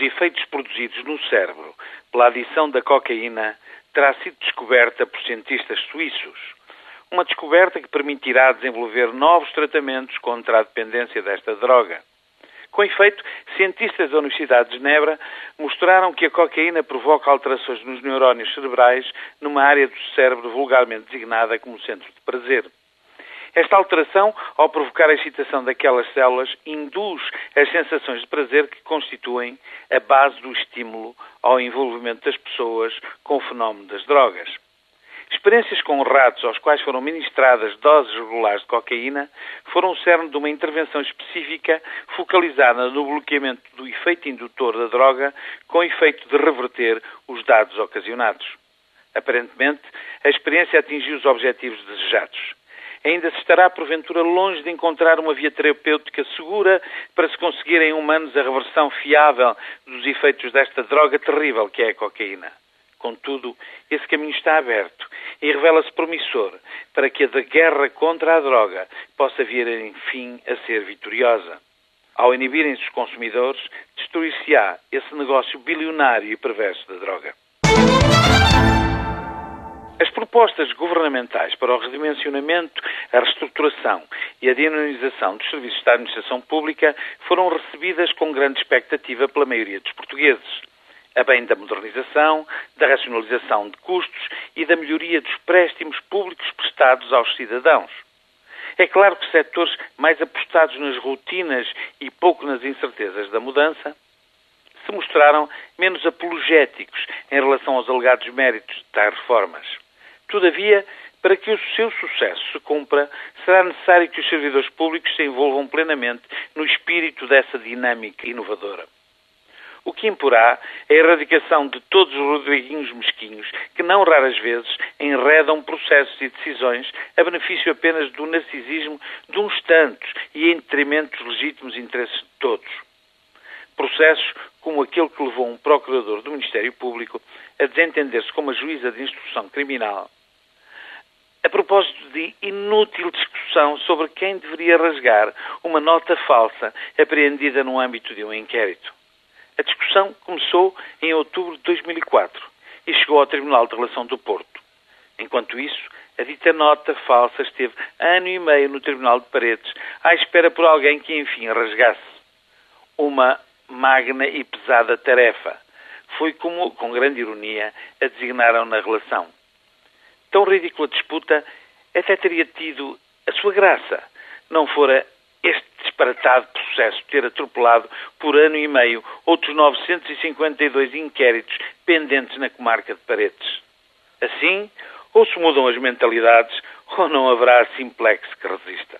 efeitos produzidos no cérebro pela adição da cocaína terá sido descoberta por cientistas suíços. Uma descoberta que permitirá desenvolver novos tratamentos contra a dependência desta droga. Com efeito, cientistas da Universidade de Genebra mostraram que a cocaína provoca alterações nos neurónios cerebrais numa área do cérebro vulgarmente designada como centro de prazer. Esta alteração, ao provocar a excitação daquelas células, induz as sensações de prazer que constituem a base do estímulo ao envolvimento das pessoas com o fenómeno das drogas. Experiências com ratos aos quais foram ministradas doses regulares de cocaína foram o cerne de uma intervenção específica focalizada no bloqueamento do efeito indutor da droga com efeito de reverter os dados ocasionados. Aparentemente, a experiência atingiu os objetivos desejados. Ainda se estará, porventura, longe de encontrar uma via terapêutica segura para se conseguir em humanos a reversão fiável dos efeitos desta droga terrível que é a cocaína. Contudo, esse caminho está aberto e revela-se promissor para que a da guerra contra a droga possa vir, enfim, a ser vitoriosa. Ao inibirem-se os consumidores, destruir-se-á esse negócio bilionário e perverso da droga. As propostas governamentais para o redimensionamento, a reestruturação e a dinamização dos serviços da administração pública foram recebidas com grande expectativa pela maioria dos portugueses a bem da modernização, da racionalização de custos e da melhoria dos préstimos públicos prestados aos cidadãos. É claro que setores mais apostados nas rotinas e pouco nas incertezas da mudança se mostraram menos apologéticos em relação aos alegados méritos de tais reformas. Todavia, para que o seu sucesso se cumpra, será necessário que os servidores públicos se envolvam plenamente no espírito dessa dinâmica inovadora. O que imporá é a erradicação de todos os Rodriguinhos mesquinhos que, não raras vezes, enredam processos e decisões a benefício apenas do narcisismo de uns tantos e em detrimento dos legítimos interesses de todos. Processos como aquele que levou um procurador do Ministério Público a desentender-se com uma juíza de instrução criminal a propósito de inútil discussão sobre quem deveria rasgar uma nota falsa apreendida no âmbito de um inquérito. A discussão começou em outubro de 2004 e chegou ao Tribunal de Relação do Porto. Enquanto isso, a dita nota falsa esteve ano e meio no Tribunal de Paredes, à espera por alguém que enfim rasgasse. Uma magna e pesada tarefa. Foi como, com grande ironia, a designaram na relação. Tão ridícula disputa até teria tido a sua graça, não fora este disparatado processo ter atropelado por ano e meio outros 952 inquéritos pendentes na comarca de Paredes. Assim, ou se mudam as mentalidades, ou não haverá simplex que resista.